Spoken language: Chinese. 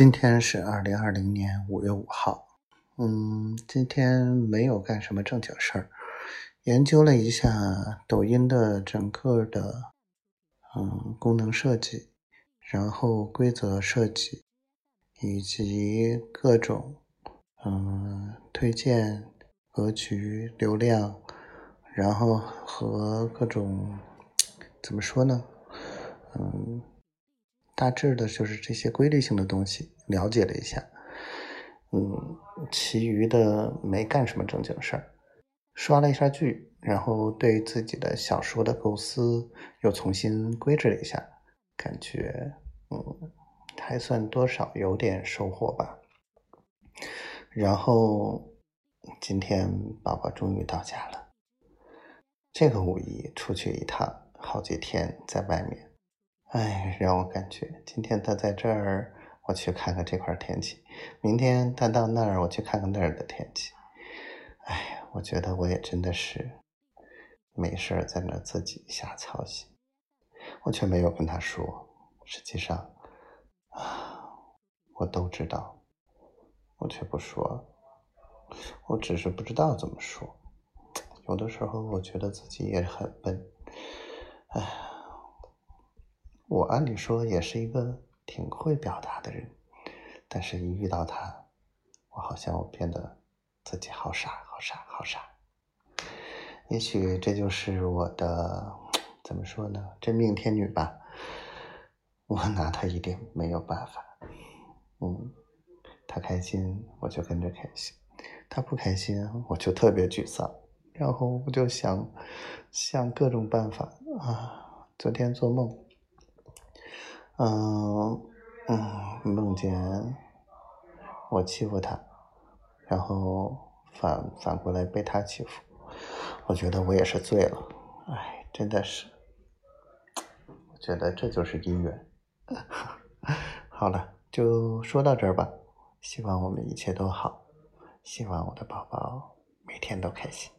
今天是二零二零年五月五号，嗯，今天没有干什么正经事儿，研究了一下抖音的整个的嗯功能设计，然后规则设计，以及各种嗯推荐格局流量，然后和各种怎么说呢，嗯。大致的就是这些规律性的东西了解了一下，嗯，其余的没干什么正经事儿，刷了一下剧，然后对自己的小说的构思又重新规制了一下，感觉嗯还算多少有点收获吧。然后今天宝宝终于到家了，这个五一出去一趟，好几天在外面。哎，让我感觉今天他在这儿，我去看看这块天气；明天他到那儿，我去看看那儿的天气。哎，我觉得我也真的是没事在那自己瞎操心，我却没有跟他说。实际上啊，我都知道，我却不说，我只是不知道怎么说。有的时候，我觉得自己也很笨。哎。我按理说也是一个挺会表达的人，但是一遇到他，我好像我变得自己好傻，好傻，好傻。也许这就是我的怎么说呢？真命天女吧。我拿他一点没有办法。嗯，他开心我就跟着开心，他不开心我就特别沮丧，然后我就想想各种办法啊。昨天做梦。嗯嗯，梦见我欺负他，然后反反过来被他欺负，我觉得我也是醉了，哎，真的是，我觉得这就是姻缘。好了，就说到这儿吧，希望我们一切都好，希望我的宝宝每天都开心。